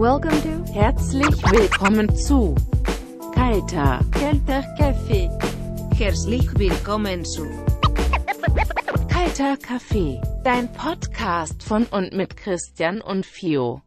Welcome to, herzlich willkommen zu Kalter, Kalter Kaffee. Herzlich willkommen zu Kalter Kaffee, dein Podcast von und mit Christian und Fio.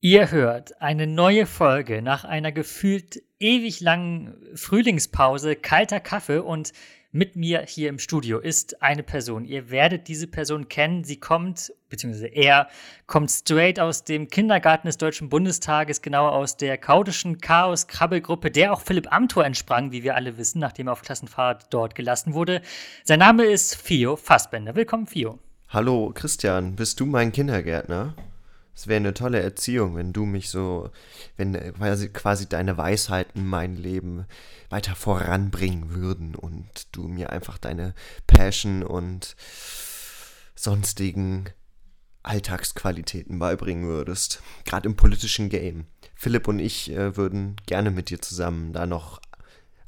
Ihr hört eine neue Folge nach einer gefühlt ewig langen Frühlingspause, kalter Kaffee und mit mir hier im Studio ist eine Person. Ihr werdet diese Person kennen. Sie kommt, beziehungsweise er kommt straight aus dem Kindergarten des Deutschen Bundestages, genau aus der chaotischen Chaos-Krabbelgruppe, der auch Philipp Amthor entsprang, wie wir alle wissen, nachdem er auf Klassenfahrt dort gelassen wurde. Sein Name ist Fio Fassbender. Willkommen, Fio. Hallo, Christian. Bist du mein Kindergärtner? Es wäre eine tolle Erziehung, wenn du mich so, wenn quasi, deine Weisheiten mein Leben weiter voranbringen würden und du mir einfach deine Passion und sonstigen Alltagsqualitäten beibringen würdest. Gerade im politischen Game. Philipp und ich äh, würden gerne mit dir zusammen da noch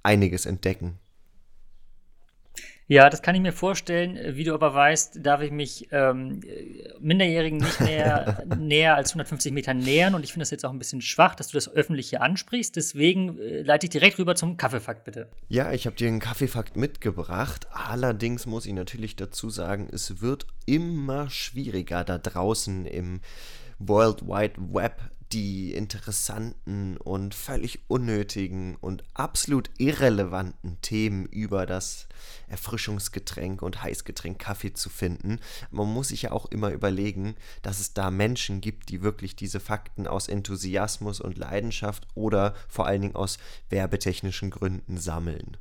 einiges entdecken. Ja, das kann ich mir vorstellen. Wie du aber weißt, darf ich mich ähm, Minderjährigen nicht mehr näher als 150 Meter nähern. Und ich finde das jetzt auch ein bisschen schwach, dass du das öffentlich hier ansprichst. Deswegen äh, leite ich direkt rüber zum Kaffeefakt, bitte. Ja, ich habe dir einen Kaffeefakt mitgebracht. Allerdings muss ich natürlich dazu sagen, es wird immer schwieriger da draußen im World Wide Web die interessanten und völlig unnötigen und absolut irrelevanten Themen über das Erfrischungsgetränk und Heißgetränk Kaffee zu finden. Man muss sich ja auch immer überlegen, dass es da Menschen gibt, die wirklich diese Fakten aus Enthusiasmus und Leidenschaft oder vor allen Dingen aus werbetechnischen Gründen sammeln.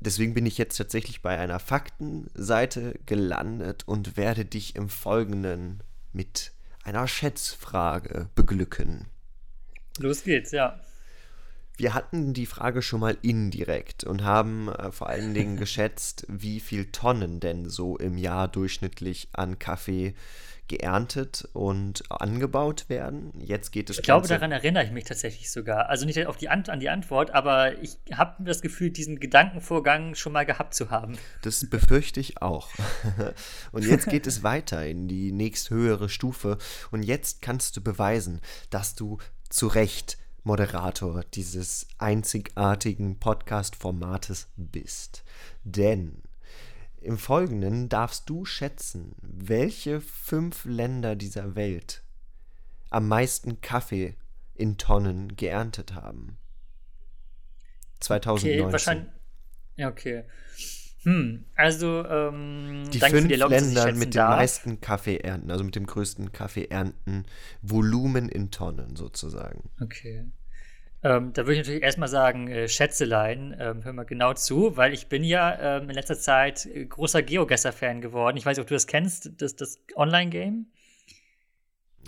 Deswegen bin ich jetzt tatsächlich bei einer Faktenseite gelandet und werde dich im Folgenden mit einer Schätzfrage beglücken. Los geht's, ja. Wir hatten die Frage schon mal indirekt und haben äh, vor allen Dingen geschätzt, wie viel Tonnen denn so im Jahr durchschnittlich an Kaffee geerntet und angebaut werden. Jetzt geht es. Ich glaube, daran erinnere ich mich tatsächlich sogar. Also nicht auf die an, an die Antwort, aber ich habe das Gefühl, diesen Gedankenvorgang schon mal gehabt zu haben. Das befürchte ich auch. und jetzt geht es weiter in die nächsthöhere Stufe. Und jetzt kannst du beweisen, dass du zu Recht Moderator dieses einzigartigen Podcast-Formates bist. Denn im Folgenden darfst du schätzen, welche fünf Länder dieser Welt am meisten Kaffee in Tonnen geerntet haben. 2019. Okay, wahrscheinlich. Ja, okay. Hm, also ähm, die fünf die Länder mit den meisten Kaffeeernten, also mit dem größten Kaffeeernten Volumen in Tonnen sozusagen. Okay. Ähm, da würde ich natürlich erstmal sagen, äh, Schätzelein, ähm, hör mal genau zu, weil ich bin ja ähm, in letzter Zeit äh, großer Geogesser-Fan geworden. Ich weiß nicht, ob du das kennst, das, das Online-Game.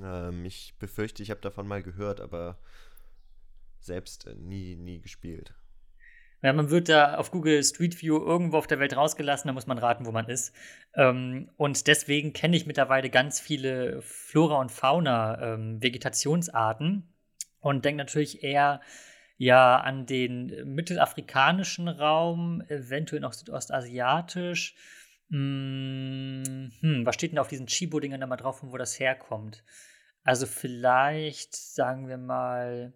Ähm, ich befürchte, ich habe davon mal gehört, aber selbst äh, nie, nie gespielt. Ja, man wird da auf Google Street View irgendwo auf der Welt rausgelassen, da muss man raten, wo man ist. Ähm, und deswegen kenne ich mittlerweile ganz viele Flora- und Fauna-Vegetationsarten ähm, und denke natürlich eher ja an den mittelafrikanischen Raum, eventuell noch südostasiatisch. Hm, hm, was steht denn auf diesen Chibo-Dingern da mal drauf, von wo das herkommt? Also vielleicht, sagen wir mal,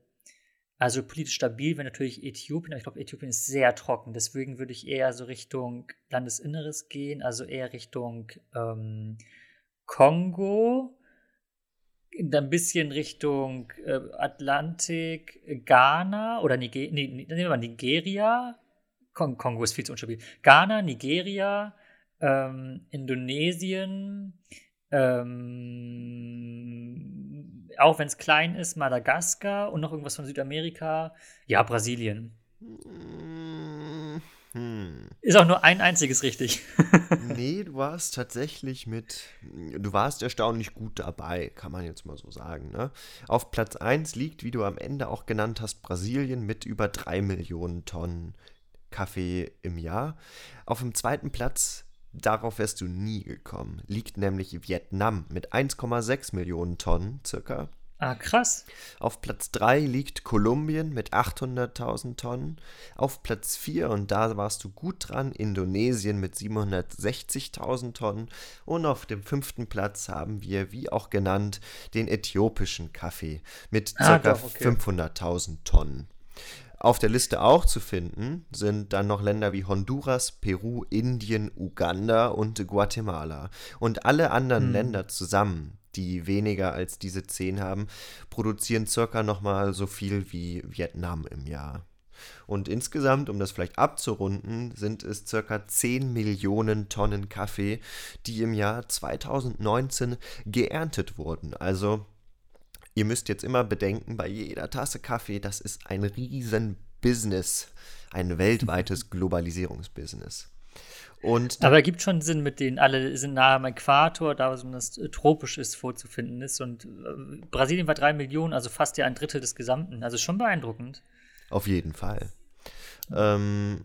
also politisch stabil wäre natürlich Äthiopien, aber ich glaube, Äthiopien ist sehr trocken. Deswegen würde ich eher so Richtung Landesinneres gehen, also eher Richtung ähm, Kongo ein bisschen Richtung äh, Atlantik, Ghana oder Niger nee, nehmen wir mal Nigeria. Kong Kongo ist viel zu unstabil. Ghana, Nigeria, ähm, Indonesien, ähm, auch wenn es klein ist, Madagaskar und noch irgendwas von Südamerika. Ja, Brasilien. Hm. Ist auch nur ein einziges richtig. nee, du warst tatsächlich mit, du warst erstaunlich gut dabei, kann man jetzt mal so sagen. Ne? Auf Platz 1 liegt, wie du am Ende auch genannt hast, Brasilien mit über 3 Millionen Tonnen Kaffee im Jahr. Auf dem zweiten Platz, darauf wärst du nie gekommen, liegt nämlich Vietnam mit 1,6 Millionen Tonnen circa Ah, krass. Auf Platz 3 liegt Kolumbien mit 800.000 Tonnen. Auf Platz 4, und da warst du gut dran, Indonesien mit 760.000 Tonnen. Und auf dem fünften Platz haben wir, wie auch genannt, den äthiopischen Kaffee mit ca. Ah, okay. 500.000 Tonnen. Auf der Liste auch zu finden sind dann noch Länder wie Honduras, Peru, Indien, Uganda und Guatemala. Und alle anderen hm. Länder zusammen die weniger als diese 10 haben, produzieren circa nochmal so viel wie Vietnam im Jahr. Und insgesamt, um das vielleicht abzurunden, sind es circa 10 Millionen Tonnen Kaffee, die im Jahr 2019 geerntet wurden. Also ihr müsst jetzt immer bedenken, bei jeder Tasse Kaffee, das ist ein riesen Business, ein weltweites Globalisierungsbusiness. Und Aber gibt schon Sinn, mit denen alle sind nahe am Äquator, da äh, tropisch ist, vorzufinden ist. Und äh, Brasilien war drei Millionen, also fast ja ein Drittel des Gesamten. Also schon beeindruckend. Auf jeden Fall. Ähm,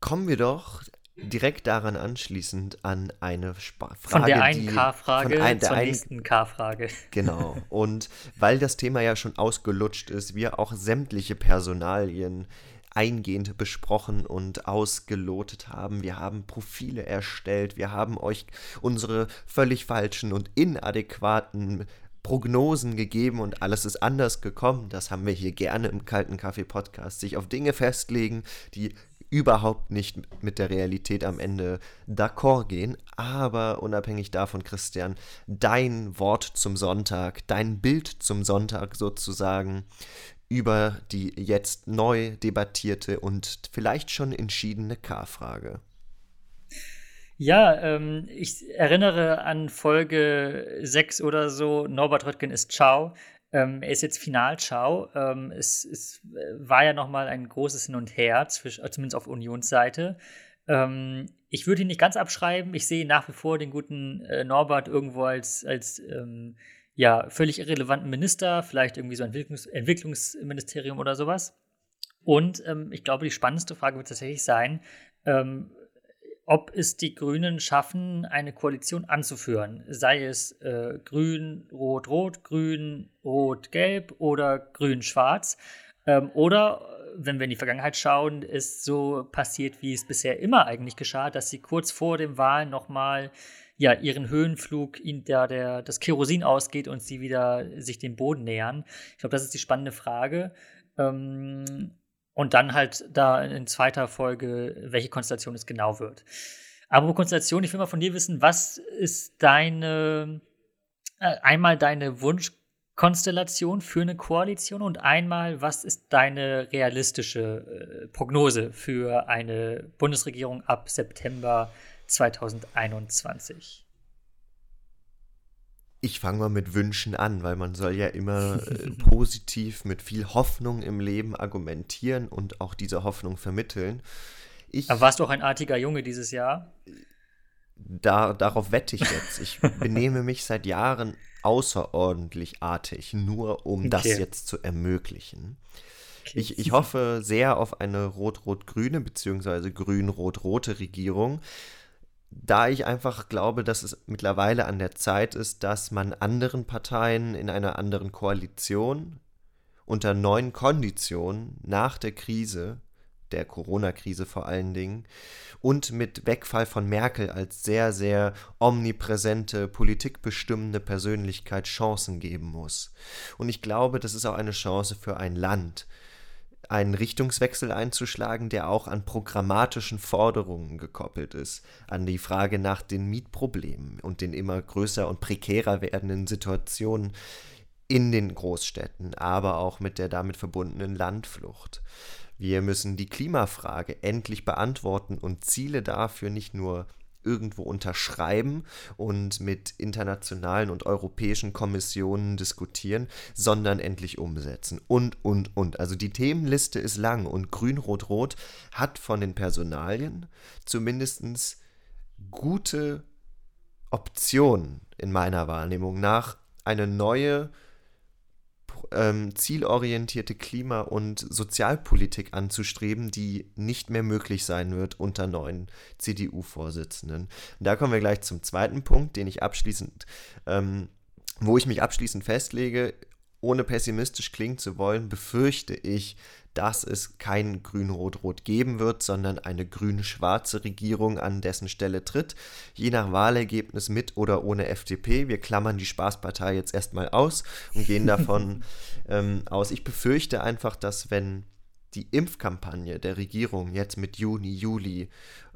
kommen wir doch direkt daran anschließend an eine Sp Frage. Von der einen K-Frage ein, zur nächsten K-Frage. Genau. Und weil das Thema ja schon ausgelutscht ist, wir auch sämtliche Personalien eingehend besprochen und ausgelotet haben. Wir haben Profile erstellt, wir haben euch unsere völlig falschen und inadäquaten Prognosen gegeben und alles ist anders gekommen. Das haben wir hier gerne im Kalten Kaffee Podcast. Sich auf Dinge festlegen, die überhaupt nicht mit der Realität am Ende d'accord gehen. Aber unabhängig davon, Christian, dein Wort zum Sonntag, dein Bild zum Sonntag sozusagen über die jetzt neu debattierte und vielleicht schon entschiedene K-Frage. Ja, ähm, ich erinnere an Folge 6 oder so, Norbert Röttgen ist Ciao. Ähm, er ist jetzt final Ciao. Ähm, es, es, war ja noch mal ein großes Hin und Her, äh, zumindest auf Unionsseite. Ähm, ich würde ihn nicht ganz abschreiben. Ich sehe nach wie vor den guten äh, Norbert irgendwo als, als ähm, ja, völlig irrelevanten Minister, vielleicht irgendwie so ein Entwicklungs Entwicklungsministerium oder sowas. Und ähm, ich glaube, die spannendste Frage wird tatsächlich sein, ähm, ob es die Grünen schaffen, eine Koalition anzuführen. Sei es äh, grün, rot, rot, grün, rot, gelb oder grün, schwarz. Ähm, oder, wenn wir in die Vergangenheit schauen, ist so passiert, wie es bisher immer eigentlich geschah, dass sie kurz vor dem Wahlen nochmal ja, ihren Höhenflug, in der, der das Kerosin ausgeht und sie wieder sich dem Boden nähern. Ich glaube, das ist die spannende Frage. Ähm, und dann halt da in zweiter Folge, welche Konstellation es genau wird. Aber Konstellation, ich will mal von dir wissen, was ist deine, äh, einmal deine Wunschkonstellation für eine Koalition und einmal, was ist deine realistische äh, Prognose für eine Bundesregierung ab September 2021? Ich fange mal mit Wünschen an, weil man soll ja immer äh, positiv mit viel Hoffnung im Leben argumentieren und auch diese Hoffnung vermitteln. Ich, Aber warst du auch ein artiger Junge dieses Jahr? Da, darauf wette ich jetzt. Ich benehme mich seit Jahren außerordentlich artig, nur um okay. das jetzt zu ermöglichen. Okay. Ich, ich hoffe sehr auf eine rot-rot-grüne bzw. grün-rot-rote Regierung, da ich einfach glaube, dass es mittlerweile an der Zeit ist, dass man anderen Parteien in einer anderen Koalition unter neuen Konditionen nach der Krise, der Corona-Krise vor allen Dingen, und mit Wegfall von Merkel als sehr, sehr omnipräsente, politikbestimmende Persönlichkeit Chancen geben muss. Und ich glaube, das ist auch eine Chance für ein Land, einen Richtungswechsel einzuschlagen, der auch an programmatischen Forderungen gekoppelt ist, an die Frage nach den Mietproblemen und den immer größer und prekärer werdenden Situationen in den Großstädten, aber auch mit der damit verbundenen Landflucht. Wir müssen die Klimafrage endlich beantworten und Ziele dafür nicht nur irgendwo unterschreiben und mit internationalen und europäischen Kommissionen diskutieren, sondern endlich umsetzen. Und, und, und. Also die Themenliste ist lang und Grün-Rot-Rot hat von den Personalien zumindest gute Optionen in meiner Wahrnehmung nach eine neue ähm, zielorientierte Klima- und Sozialpolitik anzustreben, die nicht mehr möglich sein wird unter neuen CDU-Vorsitzenden. Da kommen wir gleich zum zweiten Punkt, den ich abschließend ähm, Wo ich mich abschließend festlege, ohne pessimistisch klingen zu wollen, befürchte ich, dass es kein Grün-Rot-Rot geben wird, sondern eine grün-schwarze Regierung an dessen Stelle tritt, je nach Wahlergebnis mit oder ohne FDP. Wir klammern die Spaßpartei jetzt erstmal aus und gehen davon ähm, aus. Ich befürchte einfach, dass wenn die Impfkampagne der Regierung jetzt mit Juni, Juli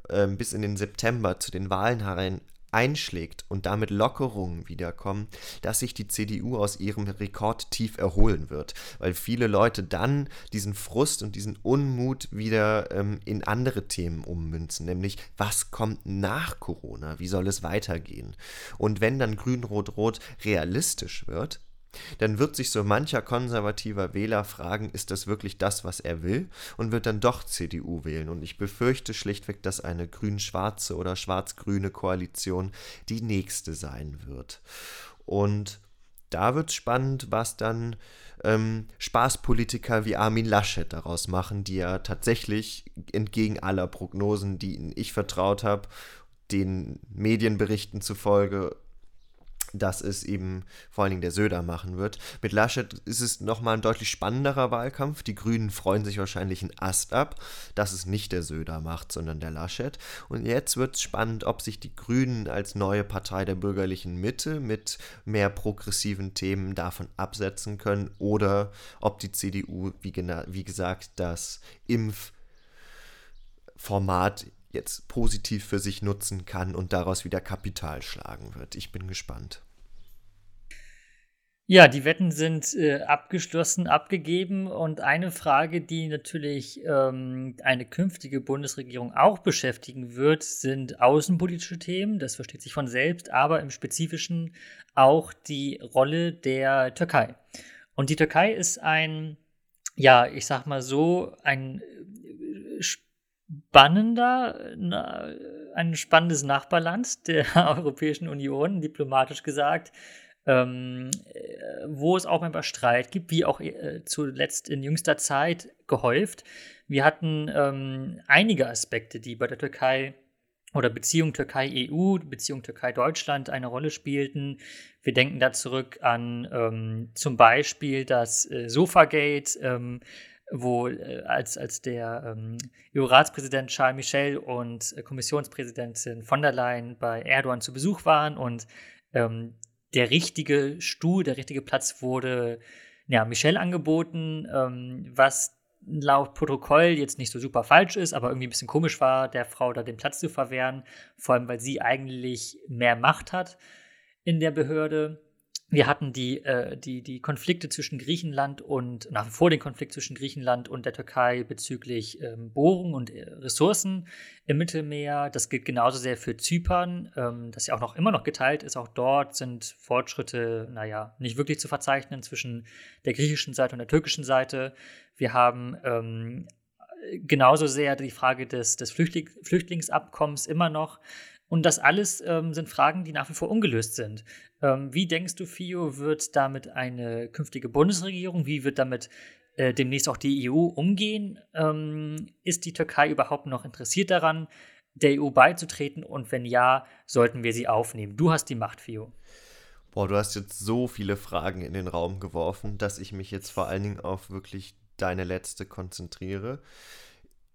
äh, bis in den September zu den Wahlen herein einschlägt und damit Lockerungen wiederkommen, dass sich die CDU aus ihrem Rekordtief erholen wird, weil viele Leute dann diesen Frust und diesen Unmut wieder ähm, in andere Themen ummünzen, nämlich was kommt nach Corona, wie soll es weitergehen? Und wenn dann Grün-Rot-Rot realistisch wird, dann wird sich so mancher konservativer Wähler fragen, ist das wirklich das, was er will? Und wird dann doch CDU wählen. Und ich befürchte schlichtweg, dass eine grün-schwarze oder schwarz-grüne Koalition die nächste sein wird. Und da wird es spannend, was dann ähm, Spaßpolitiker wie Armin Laschet daraus machen, die ja tatsächlich entgegen aller Prognosen, die ich vertraut habe, den Medienberichten zufolge dass es eben vor allen Dingen der Söder machen wird. Mit Laschet ist es nochmal ein deutlich spannenderer Wahlkampf. Die Grünen freuen sich wahrscheinlich einen Ast ab, dass es nicht der Söder macht, sondern der Laschet. Und jetzt wird es spannend, ob sich die Grünen als neue Partei der bürgerlichen Mitte mit mehr progressiven Themen davon absetzen können oder ob die CDU, wie, wie gesagt, das Impfformat jetzt positiv für sich nutzen kann und daraus wieder Kapital schlagen wird. Ich bin gespannt. Ja, die Wetten sind äh, abgeschlossen, abgegeben und eine Frage, die natürlich ähm, eine künftige Bundesregierung auch beschäftigen wird, sind außenpolitische Themen. Das versteht sich von selbst, aber im Spezifischen auch die Rolle der Türkei. Und die Türkei ist ein, ja, ich sag mal so, ein spannender, na, ein spannendes Nachbarland der Europäischen Union, diplomatisch gesagt, ähm, äh, wo es auch manchmal Streit gibt, wie auch äh, zuletzt in jüngster Zeit gehäuft. Wir hatten ähm, einige Aspekte, die bei der Türkei oder Beziehung Türkei-EU, Beziehung Türkei-Deutschland eine Rolle spielten. Wir denken da zurück an ähm, zum Beispiel das äh, Sofagate, ähm, wo äh, als, als der ähm, EU-Ratspräsident Charles Michel und äh, Kommissionspräsidentin von der Leyen bei Erdogan zu Besuch waren und ähm, der richtige Stuhl, der richtige Platz wurde ja, Michel angeboten, ähm, was laut Protokoll jetzt nicht so super falsch ist, aber irgendwie ein bisschen komisch war, der Frau da den Platz zu verwehren, vor allem weil sie eigentlich mehr Macht hat in der Behörde. Wir hatten die, äh, die, die Konflikte zwischen Griechenland und nach wie vor den Konflikt zwischen Griechenland und der Türkei bezüglich ähm, Bohrung und äh, Ressourcen im Mittelmeer. Das gilt genauso sehr für Zypern, ähm, das ja auch noch immer noch geteilt ist. Auch dort sind Fortschritte, naja, nicht wirklich zu verzeichnen zwischen der griechischen Seite und der türkischen Seite. Wir haben ähm, genauso sehr die Frage des, des Flüchtling Flüchtlingsabkommens immer noch. Und das alles ähm, sind Fragen, die nach wie vor ungelöst sind. Ähm, wie denkst du, Fio, wird damit eine künftige Bundesregierung, wie wird damit äh, demnächst auch die EU umgehen? Ähm, ist die Türkei überhaupt noch interessiert daran, der EU beizutreten? Und wenn ja, sollten wir sie aufnehmen? Du hast die Macht, Fio. Boah, du hast jetzt so viele Fragen in den Raum geworfen, dass ich mich jetzt vor allen Dingen auf wirklich deine letzte konzentriere.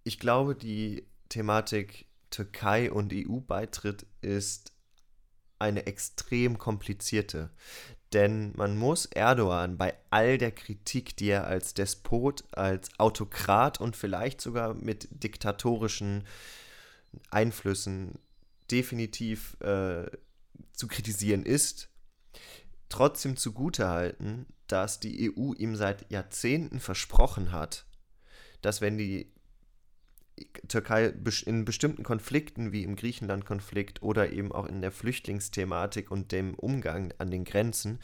Ich glaube, die Thematik Türkei und EU-Beitritt ist eine extrem komplizierte. Denn man muss Erdogan bei all der Kritik, die er als Despot, als Autokrat und vielleicht sogar mit diktatorischen Einflüssen definitiv äh, zu kritisieren ist, trotzdem zugutehalten, dass die EU ihm seit Jahrzehnten versprochen hat, dass wenn die Türkei in bestimmten Konflikten wie im Griechenland-Konflikt oder eben auch in der Flüchtlingsthematik und dem Umgang an den Grenzen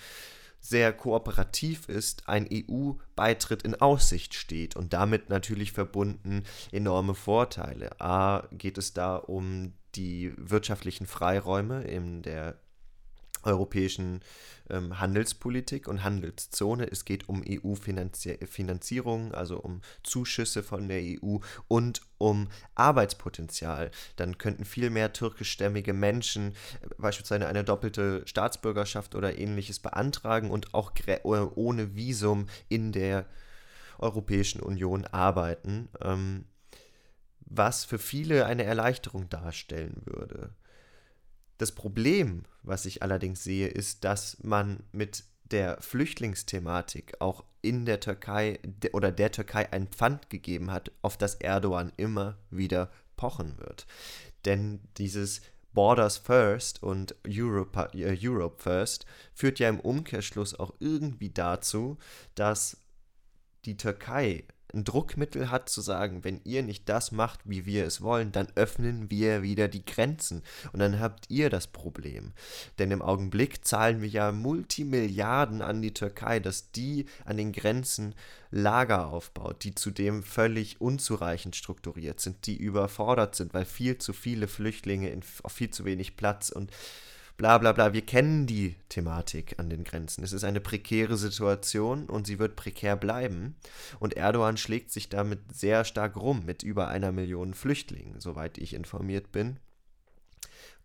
sehr kooperativ ist, ein EU-Beitritt in Aussicht steht und damit natürlich verbunden enorme Vorteile. A geht es da um die wirtschaftlichen Freiräume in der europäischen ähm, Handelspolitik und Handelszone. Es geht um EU-Finanzierung, also um Zuschüsse von der EU und um Arbeitspotenzial. Dann könnten viel mehr türkischstämmige Menschen äh, beispielsweise eine doppelte Staatsbürgerschaft oder ähnliches beantragen und auch äh, ohne Visum in der Europäischen Union arbeiten, ähm, was für viele eine Erleichterung darstellen würde. Das Problem, was ich allerdings sehe, ist, dass man mit der Flüchtlingsthematik auch in der Türkei oder der Türkei ein Pfand gegeben hat, auf das Erdogan immer wieder pochen wird. Denn dieses Borders First und Europe, äh, Europe First führt ja im Umkehrschluss auch irgendwie dazu, dass die Türkei ein Druckmittel hat zu sagen, wenn ihr nicht das macht, wie wir es wollen, dann öffnen wir wieder die Grenzen und dann habt ihr das Problem. Denn im Augenblick zahlen wir ja Multimilliarden an die Türkei, dass die an den Grenzen Lager aufbaut, die zudem völlig unzureichend strukturiert sind, die überfordert sind, weil viel zu viele Flüchtlinge in, auf viel zu wenig Platz und bla bla bla. Wir kennen die Thematik an den Grenzen. Es ist eine prekäre Situation und sie wird prekär bleiben. Und Erdogan schlägt sich damit sehr stark rum mit über einer Million Flüchtlingen, soweit ich informiert bin.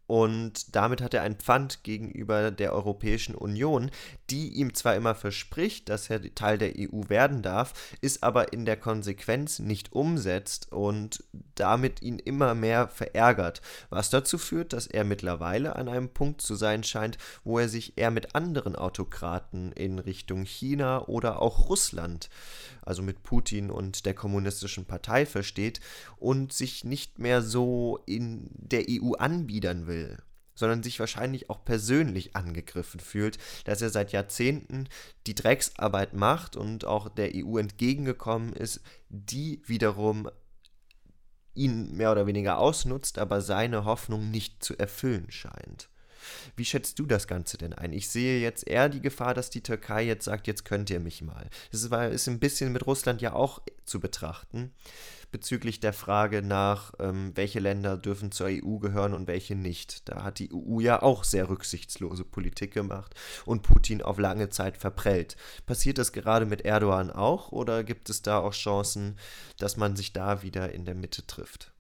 Und damit hat er ein Pfand gegenüber der Europäischen Union, die ihm zwar immer verspricht, dass er Teil der EU werden darf, ist aber in der Konsequenz nicht umsetzt und damit ihn immer mehr verärgert, was dazu führt, dass er mittlerweile an einem Punkt zu sein scheint, wo er sich eher mit anderen Autokraten in Richtung China oder auch Russland also mit Putin und der kommunistischen Partei versteht und sich nicht mehr so in der EU anbiedern will sondern sich wahrscheinlich auch persönlich angegriffen fühlt, dass er seit Jahrzehnten die Drecksarbeit macht und auch der EU entgegengekommen ist, die wiederum ihn mehr oder weniger ausnutzt, aber seine Hoffnung nicht zu erfüllen scheint. Wie schätzt du das Ganze denn ein? Ich sehe jetzt eher die Gefahr, dass die Türkei jetzt sagt, jetzt könnt ihr mich mal. Das ist, ein bisschen mit Russland ja auch zu betrachten, bezüglich der Frage nach, ähm, welche Länder dürfen zur EU gehören und welche nicht. Da hat die EU ja auch sehr rücksichtslose Politik gemacht und Putin auf lange Zeit verprellt. Passiert das gerade mit Erdogan auch oder gibt es da auch Chancen, dass man sich da wieder in der Mitte trifft?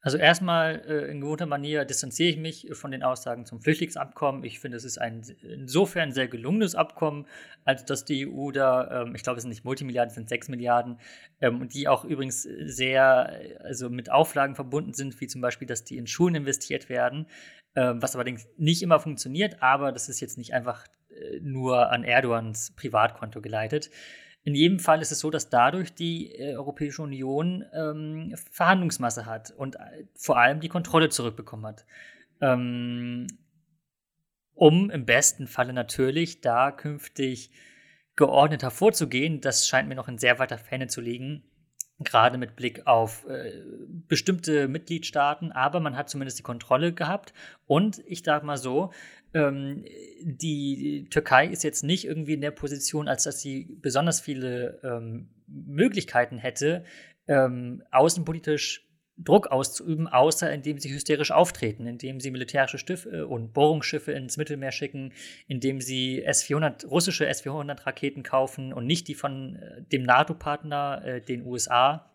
Also erstmal äh, in gewohnter Manier distanziere ich mich von den Aussagen zum Flüchtlingsabkommen. Ich finde, es ist ein insofern sehr gelungenes Abkommen, als dass die EU da, ähm, ich glaube, es sind nicht Multimilliarden, es sind sechs Milliarden, ähm, die auch übrigens sehr, also mit Auflagen verbunden sind, wie zum Beispiel, dass die in Schulen investiert werden, ähm, was allerdings nicht immer funktioniert, aber das ist jetzt nicht einfach äh, nur an Erdogans Privatkonto geleitet. In jedem Fall ist es so, dass dadurch die äh, Europäische Union ähm, Verhandlungsmasse hat und äh, vor allem die Kontrolle zurückbekommen hat. Ähm, um im besten Falle natürlich da künftig geordneter vorzugehen. Das scheint mir noch in sehr weiter Ferne zu liegen, gerade mit Blick auf äh, bestimmte Mitgliedstaaten. Aber man hat zumindest die Kontrolle gehabt. Und ich sage mal so, ähm, die Türkei ist jetzt nicht irgendwie in der Position, als dass sie besonders viele ähm, Möglichkeiten hätte, ähm, außenpolitisch Druck auszuüben, außer indem sie hysterisch auftreten, indem sie militärische Stiffe und Bohrungsschiffe ins Mittelmeer schicken, indem sie S-400, russische S-400-Raketen kaufen und nicht die von äh, dem NATO-Partner, äh, den USA,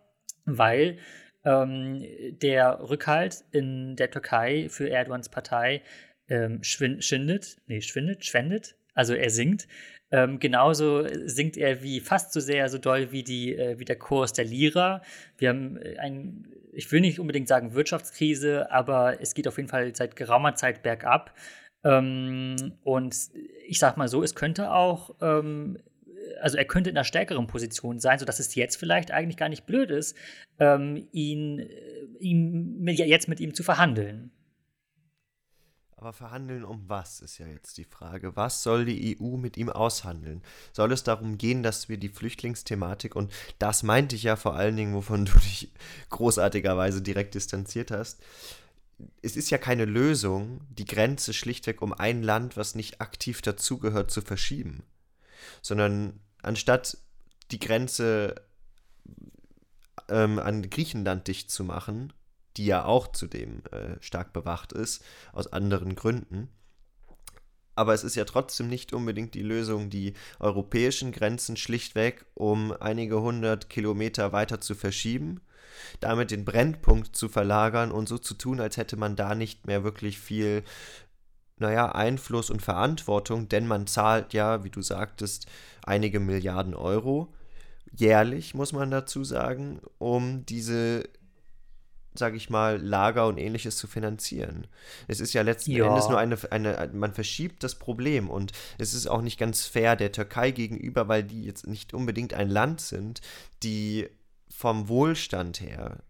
weil ähm, der Rückhalt in der Türkei für Erdogans Partei ähm, schwindet, nee, schwindet, schwendet, also er sinkt. Ähm, genauso sinkt er wie fast so sehr, so doll wie, die, äh, wie der Kurs der Lira. Wir haben äh, ein, ich will nicht unbedingt sagen Wirtschaftskrise, aber es geht auf jeden Fall seit geraumer Zeit bergab. Ähm, und ich sag mal so, es könnte auch, ähm, also er könnte in einer stärkeren Position sein, sodass es jetzt vielleicht eigentlich gar nicht blöd ist, ähm, ihn, äh, ihn jetzt mit ihm zu verhandeln. Aber verhandeln um was ist ja jetzt die Frage. Was soll die EU mit ihm aushandeln? Soll es darum gehen, dass wir die Flüchtlingsthematik, und das meinte ich ja vor allen Dingen, wovon du dich großartigerweise direkt distanziert hast, es ist ja keine Lösung, die Grenze schlichtweg um ein Land, was nicht aktiv dazugehört, zu verschieben. Sondern anstatt die Grenze ähm, an Griechenland dicht zu machen, die ja auch zudem äh, stark bewacht ist, aus anderen Gründen, aber es ist ja trotzdem nicht unbedingt die Lösung, die europäischen Grenzen schlichtweg um einige hundert Kilometer weiter zu verschieben, damit den Brennpunkt zu verlagern und so zu tun, als hätte man da nicht mehr wirklich viel, naja, Einfluss und Verantwortung, denn man zahlt ja, wie du sagtest, einige Milliarden Euro jährlich, muss man dazu sagen, um diese sage ich mal, Lager und ähnliches zu finanzieren. Es ist ja letzten ja. Endes nur eine, eine, man verschiebt das Problem und es ist auch nicht ganz fair der Türkei gegenüber, weil die jetzt nicht unbedingt ein Land sind, die vom Wohlstand her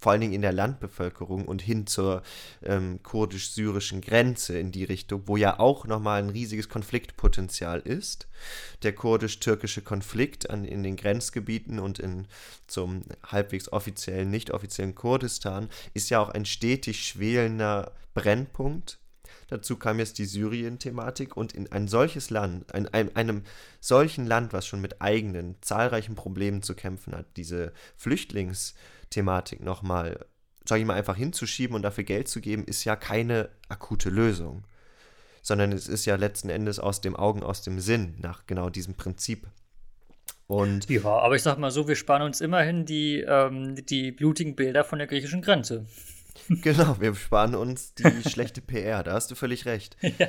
vor allen Dingen in der Landbevölkerung und hin zur ähm, kurdisch-syrischen Grenze in die Richtung, wo ja auch nochmal ein riesiges Konfliktpotenzial ist. Der kurdisch-türkische Konflikt an, in den Grenzgebieten und in, zum halbwegs offiziellen, nicht offiziellen Kurdistan ist ja auch ein stetig schwelender Brennpunkt. Dazu kam jetzt die Syrien-Thematik und in ein solches Land, ein, einem solchen Land, was schon mit eigenen zahlreichen Problemen zu kämpfen hat, diese Flüchtlings- Thematik nochmal, sage ich mal, einfach hinzuschieben und dafür Geld zu geben, ist ja keine akute Lösung. Sondern es ist ja letzten Endes aus dem Augen, aus dem Sinn, nach genau diesem Prinzip. Und ja, aber ich sag mal so, wir sparen uns immerhin die, ähm, die blutigen Bilder von der griechischen Grenze. Genau, wir sparen uns die schlechte PR, da hast du völlig recht. Ja.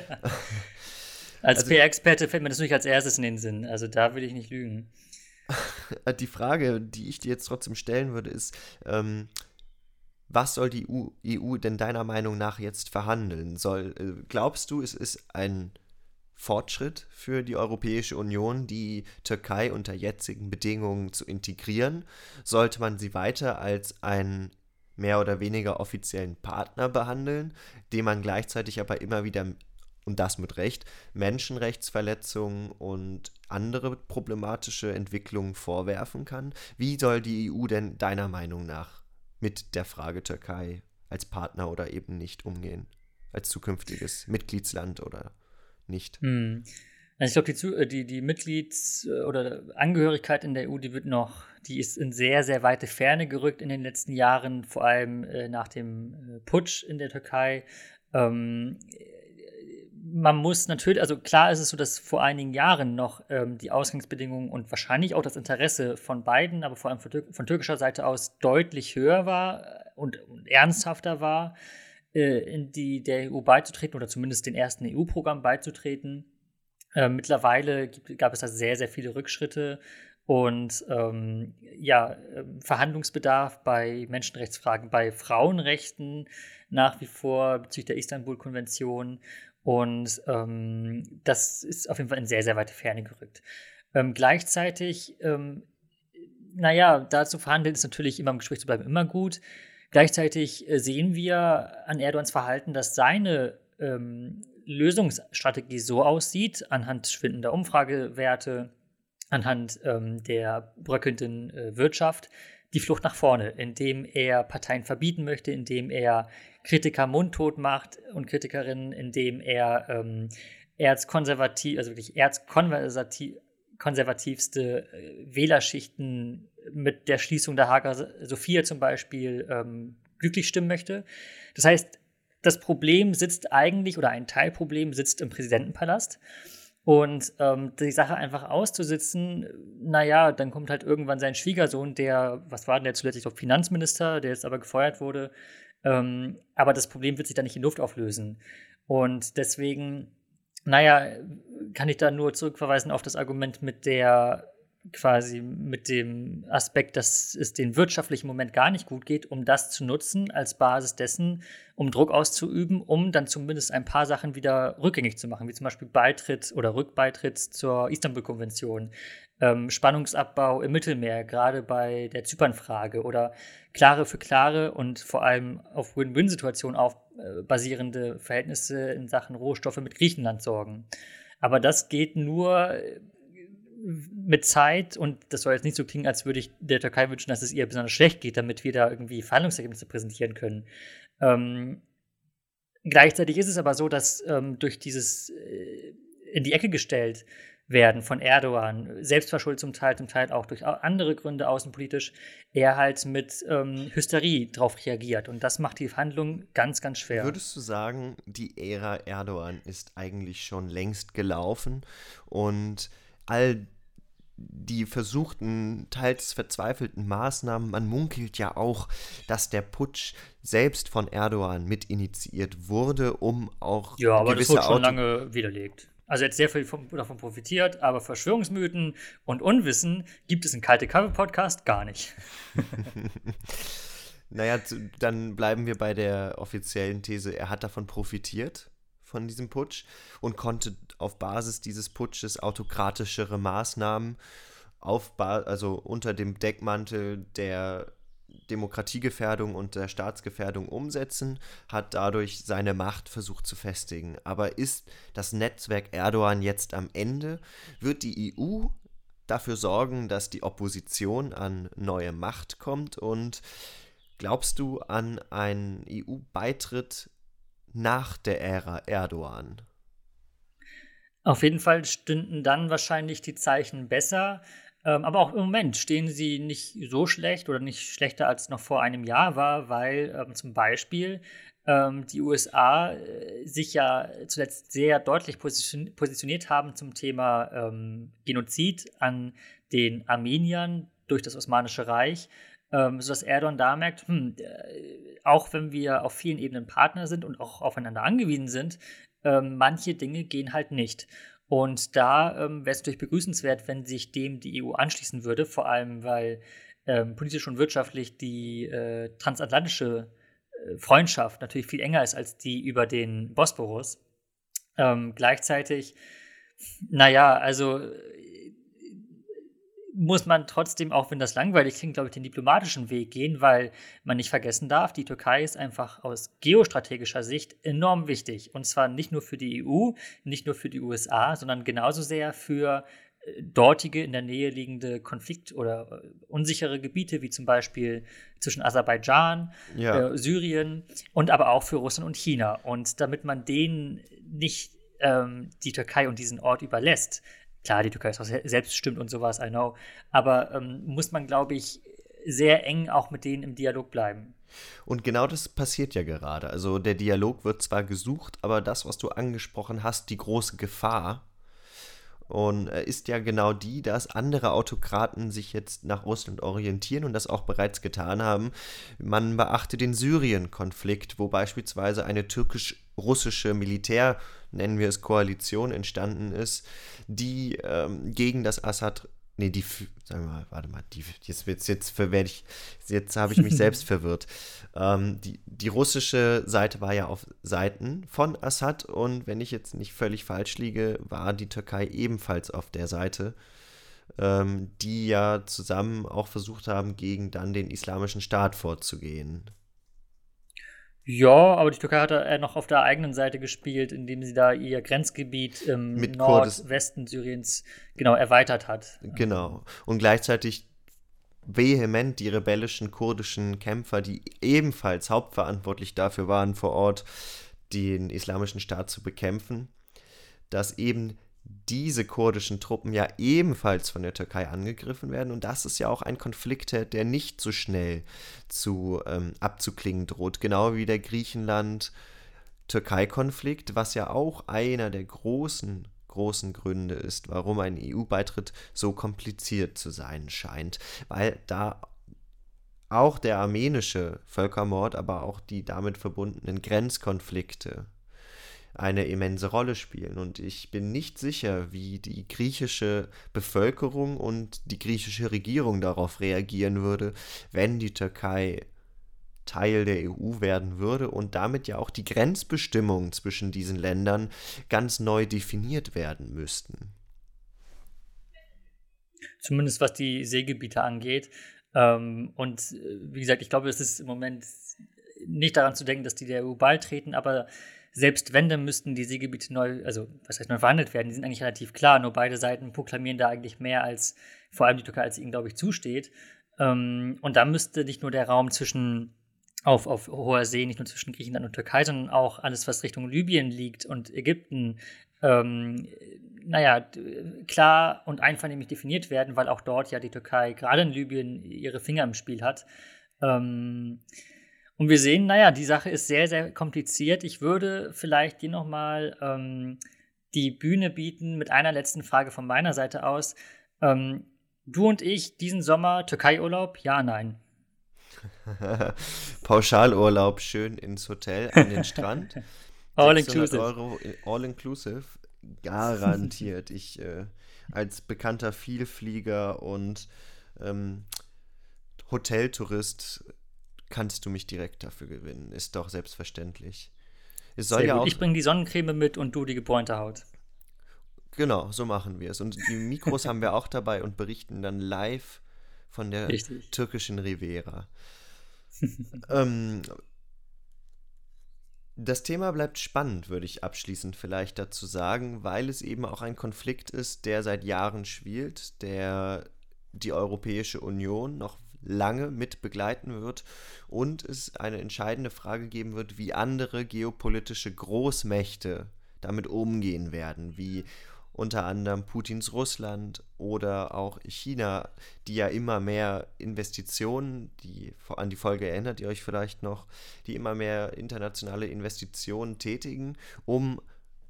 Als also, PR-Experte fällt mir das natürlich als erstes in den Sinn. Also da will ich nicht lügen. die Frage, die ich dir jetzt trotzdem stellen würde, ist, ähm, was soll die EU, EU, denn deiner Meinung nach jetzt verhandeln? Soll, äh, glaubst du, es ist ein Fortschritt für die Europäische Union, die Türkei unter jetzigen Bedingungen zu integrieren? Sollte man sie weiter als einen mehr oder weniger offiziellen Partner behandeln, dem man gleichzeitig aber immer wieder und das mit Recht, Menschenrechtsverletzungen und andere problematische Entwicklungen vorwerfen kann. Wie soll die EU denn deiner Meinung nach mit der Frage Türkei als Partner oder eben nicht umgehen? Als zukünftiges Mitgliedsland oder nicht? Hm. Also ich glaube, die, äh, die, die Mitglieds- äh, oder Angehörigkeit in der EU, die wird noch, die ist in sehr, sehr weite Ferne gerückt in den letzten Jahren, vor allem äh, nach dem äh, Putsch in der Türkei. Ähm, man muss natürlich, also klar ist es so, dass vor einigen Jahren noch ähm, die Ausgangsbedingungen und wahrscheinlich auch das Interesse von beiden, aber vor allem von, Tür von türkischer Seite aus deutlich höher war äh, und, und ernsthafter war, äh, in die der EU beizutreten oder zumindest den ersten EU-Programm beizutreten. Äh, mittlerweile gibt, gab es da sehr, sehr viele Rückschritte und ähm, ja, ähm, Verhandlungsbedarf bei Menschenrechtsfragen, bei Frauenrechten nach wie vor bezüglich der Istanbul-Konvention und ähm, das ist auf jeden Fall in sehr, sehr weite Ferne gerückt. Ähm, gleichzeitig, ähm, naja, da zu verhandeln ist natürlich immer im Gespräch zu bleiben immer gut. Gleichzeitig äh, sehen wir an Erdogans Verhalten, dass seine ähm, Lösungsstrategie so aussieht, anhand schwindender Umfragewerte, anhand ähm, der bröckelnden äh, Wirtschaft, die Flucht nach vorne, indem er Parteien verbieten möchte, indem er Kritiker mundtot macht und Kritikerinnen, indem er ähm, erzkonservativ, also wirklich erzkonservativste äh, Wählerschichten mit der Schließung der Hager Sophia zum Beispiel ähm, glücklich stimmen möchte. Das heißt, das Problem sitzt eigentlich, oder ein Teilproblem sitzt im Präsidentenpalast. Und ähm, die Sache einfach auszusitzen, naja, dann kommt halt irgendwann sein Schwiegersohn, der, was war denn der zuletzt, ich Finanzminister, der jetzt aber gefeuert wurde. Ähm, aber das Problem wird sich dann nicht in Luft auflösen. Und deswegen, naja, kann ich da nur zurückverweisen auf das Argument mit der quasi mit dem Aspekt, dass es den wirtschaftlichen Moment gar nicht gut geht, um das zu nutzen als Basis dessen, um Druck auszuüben, um dann zumindest ein paar Sachen wieder rückgängig zu machen, wie zum Beispiel Beitritt oder Rückbeitritt zur Istanbul-Konvention, ähm, Spannungsabbau im Mittelmeer, gerade bei der Zypernfrage oder klare für klare und vor allem auf Win-Win-Situationen auf äh, basierende Verhältnisse in Sachen Rohstoffe mit Griechenland sorgen. Aber das geht nur mit Zeit, und das soll jetzt nicht so klingen, als würde ich der Türkei wünschen, dass es ihr besonders schlecht geht, damit wir da irgendwie Verhandlungsergebnisse präsentieren können. Ähm, gleichzeitig ist es aber so, dass ähm, durch dieses äh, in die Ecke gestellt werden von Erdogan, selbstverschuldet zum Teil, zum Teil auch durch andere Gründe außenpolitisch, er halt mit ähm, Hysterie darauf reagiert. Und das macht die Verhandlungen ganz, ganz schwer. Würdest du sagen, die Ära Erdogan ist eigentlich schon längst gelaufen und all die versuchten, teils verzweifelten Maßnahmen. Man munkelt ja auch, dass der Putsch selbst von Erdogan mit initiiert wurde, um auch ja, aber das wurde schon Auto lange widerlegt. Also er hat sehr viel vom, davon profitiert, aber Verschwörungsmythen und Unwissen gibt es in Kalte Kaffee Podcast gar nicht. naja, dann bleiben wir bei der offiziellen These, er hat davon profitiert von diesem Putsch und konnte auf Basis dieses Putsches autokratischere Maßnahmen auf also unter dem Deckmantel der Demokratiegefährdung und der Staatsgefährdung umsetzen, hat dadurch seine Macht versucht zu festigen. Aber ist das Netzwerk Erdogan jetzt am Ende? Wird die EU dafür sorgen, dass die Opposition an neue Macht kommt? Und glaubst du an einen EU-Beitritt nach der Ära Erdogan? Auf jeden Fall stünden dann wahrscheinlich die Zeichen besser. Ähm, aber auch im Moment stehen sie nicht so schlecht oder nicht schlechter als noch vor einem Jahr war, weil ähm, zum Beispiel ähm, die USA äh, sich ja zuletzt sehr deutlich position positioniert haben zum Thema ähm, Genozid an den Armeniern durch das Osmanische Reich ähm, sodass Erdogan da merkt, hm, äh, auch wenn wir auf vielen Ebenen Partner sind und auch aufeinander angewiesen sind, ähm, manche Dinge gehen halt nicht. Und da ähm, wäre es natürlich begrüßenswert, wenn sich dem die EU anschließen würde, vor allem weil ähm, politisch und wirtschaftlich die äh, transatlantische äh, Freundschaft natürlich viel enger ist als die über den Bosporus. Ähm, gleichzeitig, naja, also muss man trotzdem, auch wenn das langweilig klingt, glaube ich, den diplomatischen Weg gehen, weil man nicht vergessen darf, die Türkei ist einfach aus geostrategischer Sicht enorm wichtig. Und zwar nicht nur für die EU, nicht nur für die USA, sondern genauso sehr für äh, dortige in der Nähe liegende Konflikt- oder äh, unsichere Gebiete, wie zum Beispiel zwischen Aserbaidschan, ja. äh, Syrien und aber auch für Russland und China. Und damit man denen nicht ähm, die Türkei und diesen Ort überlässt, Klar, die Türkei ist auch selbstbestimmt und sowas, I know. Aber ähm, muss man, glaube ich, sehr eng auch mit denen im Dialog bleiben. Und genau das passiert ja gerade. Also der Dialog wird zwar gesucht, aber das, was du angesprochen hast, die große Gefahr, und äh, ist ja genau die, dass andere Autokraten sich jetzt nach Russland orientieren und das auch bereits getan haben. Man beachte den Syrien-Konflikt, wo beispielsweise eine türkisch-russische Militär, nennen wir es Koalition, entstanden ist, die ähm, gegen das Assad Nee, die, sagen wir mal, warte mal, die, jetzt, jetzt, jetzt, ich, jetzt habe ich mich selbst verwirrt. Ähm, die, die russische Seite war ja auf Seiten von Assad und wenn ich jetzt nicht völlig falsch liege, war die Türkei ebenfalls auf der Seite, ähm, die ja zusammen auch versucht haben, gegen dann den islamischen Staat vorzugehen. Ja, aber die Türkei hat da noch auf der eigenen Seite gespielt, indem sie da ihr Grenzgebiet im Mit Nordwesten Syriens genau erweitert hat. Genau. Und gleichzeitig vehement die rebellischen kurdischen Kämpfer, die ebenfalls hauptverantwortlich dafür waren, vor Ort den islamischen Staat zu bekämpfen, dass eben diese kurdischen Truppen ja ebenfalls von der Türkei angegriffen werden. Und das ist ja auch ein Konflikt, der nicht so schnell zu ähm, abzuklingen droht. Genau wie der Griechenland-Türkei-Konflikt, was ja auch einer der großen, großen Gründe ist, warum ein EU-Beitritt so kompliziert zu sein scheint. Weil da auch der armenische Völkermord, aber auch die damit verbundenen Grenzkonflikte eine immense Rolle spielen. Und ich bin nicht sicher, wie die griechische Bevölkerung und die griechische Regierung darauf reagieren würde, wenn die Türkei Teil der EU werden würde und damit ja auch die Grenzbestimmungen zwischen diesen Ländern ganz neu definiert werden müssten. Zumindest was die Seegebiete angeht. Ähm, und äh, wie gesagt, ich glaube, es ist im Moment nicht daran zu denken, dass die der EU beitreten, aber selbst wenn, dann müssten die Seegebiete neu, also was heißt neu verhandelt werden, die sind eigentlich relativ klar, nur beide Seiten proklamieren da eigentlich mehr als, vor allem die Türkei, als ihnen, glaube ich, zusteht. Ähm, und da müsste nicht nur der Raum zwischen auf, auf hoher See, nicht nur zwischen Griechenland und Türkei, sondern auch alles, was Richtung Libyen liegt und Ägypten, ähm, naja, klar und einvernehmlich definiert werden, weil auch dort ja die Türkei gerade in Libyen ihre Finger im Spiel hat. Ähm, und wir sehen, naja, die Sache ist sehr, sehr kompliziert. Ich würde vielleicht dir nochmal ähm, die Bühne bieten mit einer letzten Frage von meiner Seite aus. Ähm, du und ich, diesen Sommer Türkei-Urlaub? Ja, nein. Pauschalurlaub, schön ins Hotel, an den Strand. all inclusive. Euro, all inclusive, garantiert. ich äh, als bekannter Vielflieger und ähm, Hoteltourist kannst du mich direkt dafür gewinnen. Ist doch selbstverständlich. Es soll Sehr ja gut. auch ich bringe die Sonnencreme mit und du die gebräunte Haut. Genau, so machen wir es. Und die Mikros haben wir auch dabei und berichten dann live von der Richtig. türkischen Rivera. ähm, das Thema bleibt spannend, würde ich abschließend vielleicht dazu sagen, weil es eben auch ein Konflikt ist, der seit Jahren schwelt, der die Europäische Union noch lange mit begleiten wird und es eine entscheidende Frage geben wird, wie andere geopolitische Großmächte damit umgehen werden, wie unter anderem Putins Russland oder auch China, die ja immer mehr Investitionen, die an die Folge erinnert ihr euch vielleicht noch, die immer mehr internationale Investitionen tätigen, um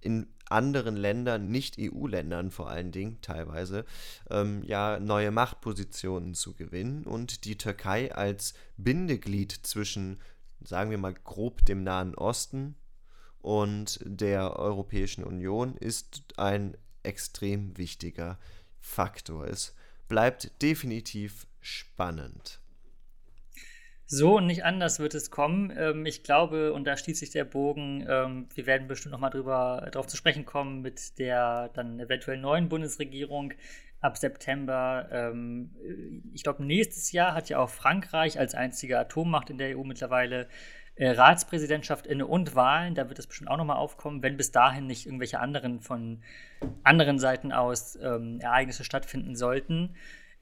in anderen Ländern, nicht EU-Ländern vor allen Dingen teilweise, ähm, ja neue Machtpositionen zu gewinnen und die Türkei als Bindeglied zwischen, sagen wir mal grob, dem Nahen Osten und der Europäischen Union ist ein extrem wichtiger Faktor. Es bleibt definitiv spannend. So und nicht anders wird es kommen. Ähm, ich glaube, und da schließt sich der Bogen, ähm, wir werden bestimmt nochmal darauf zu sprechen kommen mit der dann eventuell neuen Bundesregierung ab September. Ähm, ich glaube, nächstes Jahr hat ja auch Frankreich als einzige Atommacht in der EU mittlerweile äh, Ratspräsidentschaft inne und Wahlen. Da wird es bestimmt auch nochmal aufkommen, wenn bis dahin nicht irgendwelche anderen von anderen Seiten aus ähm, Ereignisse stattfinden sollten.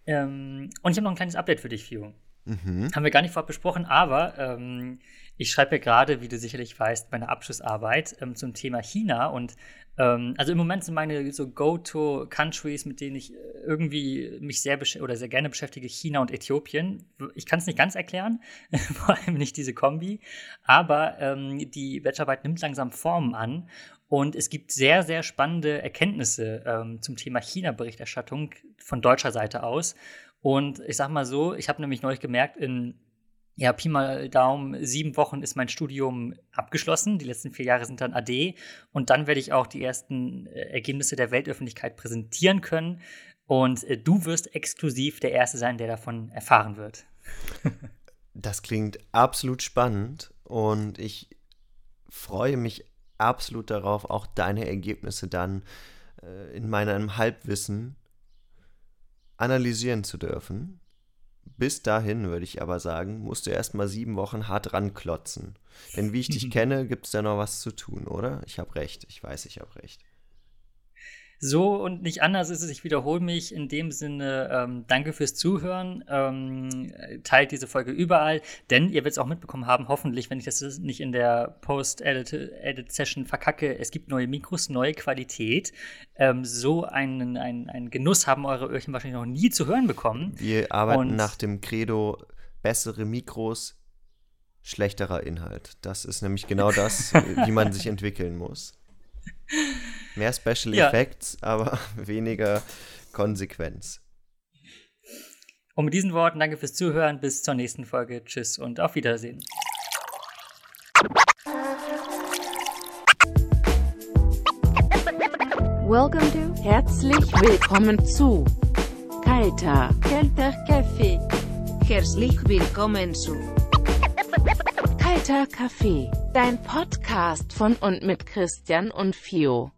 Ähm, und ich habe noch ein kleines Update für dich, Fio. Mhm. Haben wir gar nicht vorab besprochen, aber ähm, ich schreibe ja gerade, wie du sicherlich weißt, meine Abschlussarbeit ähm, zum Thema China. Und ähm, also im Moment sind meine so Go-To-Countries, mit denen ich irgendwie mich sehr oder sehr gerne beschäftige, China und Äthiopien. Ich kann es nicht ganz erklären, vor allem nicht diese Kombi, aber ähm, die Bachelorarbeit nimmt langsam Formen an. Und es gibt sehr, sehr spannende Erkenntnisse ähm, zum Thema China-Berichterstattung von deutscher Seite aus. Und ich sag mal so, ich habe nämlich neulich gemerkt, in ja, Pi mal Daumen, sieben Wochen ist mein Studium abgeschlossen. Die letzten vier Jahre sind dann AD. Und dann werde ich auch die ersten äh, Ergebnisse der Weltöffentlichkeit präsentieren können. Und äh, du wirst exklusiv der Erste sein, der davon erfahren wird. das klingt absolut spannend und ich freue mich absolut darauf, auch deine Ergebnisse dann äh, in meinem Halbwissen analysieren zu dürfen. Bis dahin, würde ich aber sagen, musst du erst mal sieben Wochen hart ranklotzen. Denn wie ich dich kenne, gibt es da noch was zu tun, oder? Ich habe recht. Ich weiß, ich habe recht. So und nicht anders ist es. Ich wiederhole mich in dem Sinne. Ähm, danke fürs Zuhören. Ähm, teilt diese Folge überall, denn ihr werdet es auch mitbekommen haben, hoffentlich, wenn ich das nicht in der Post-Edit-Session verkacke. Es gibt neue Mikros, neue Qualität. Ähm, so einen, einen, einen Genuss haben eure Öhrchen wahrscheinlich noch nie zu hören bekommen. Wir arbeiten und nach dem Credo bessere Mikros, schlechterer Inhalt. Das ist nämlich genau das, wie man sich entwickeln muss. Mehr Special ja. Effects, aber weniger Konsequenz. Und mit diesen Worten danke fürs Zuhören. Bis zur nächsten Folge. Tschüss und auf Wiedersehen. Welcome to Herzlich willkommen zu Kalter Kalter Kaffee. Herzlich willkommen zu Kalter Kaffee, dein Podcast von und mit Christian und Fio.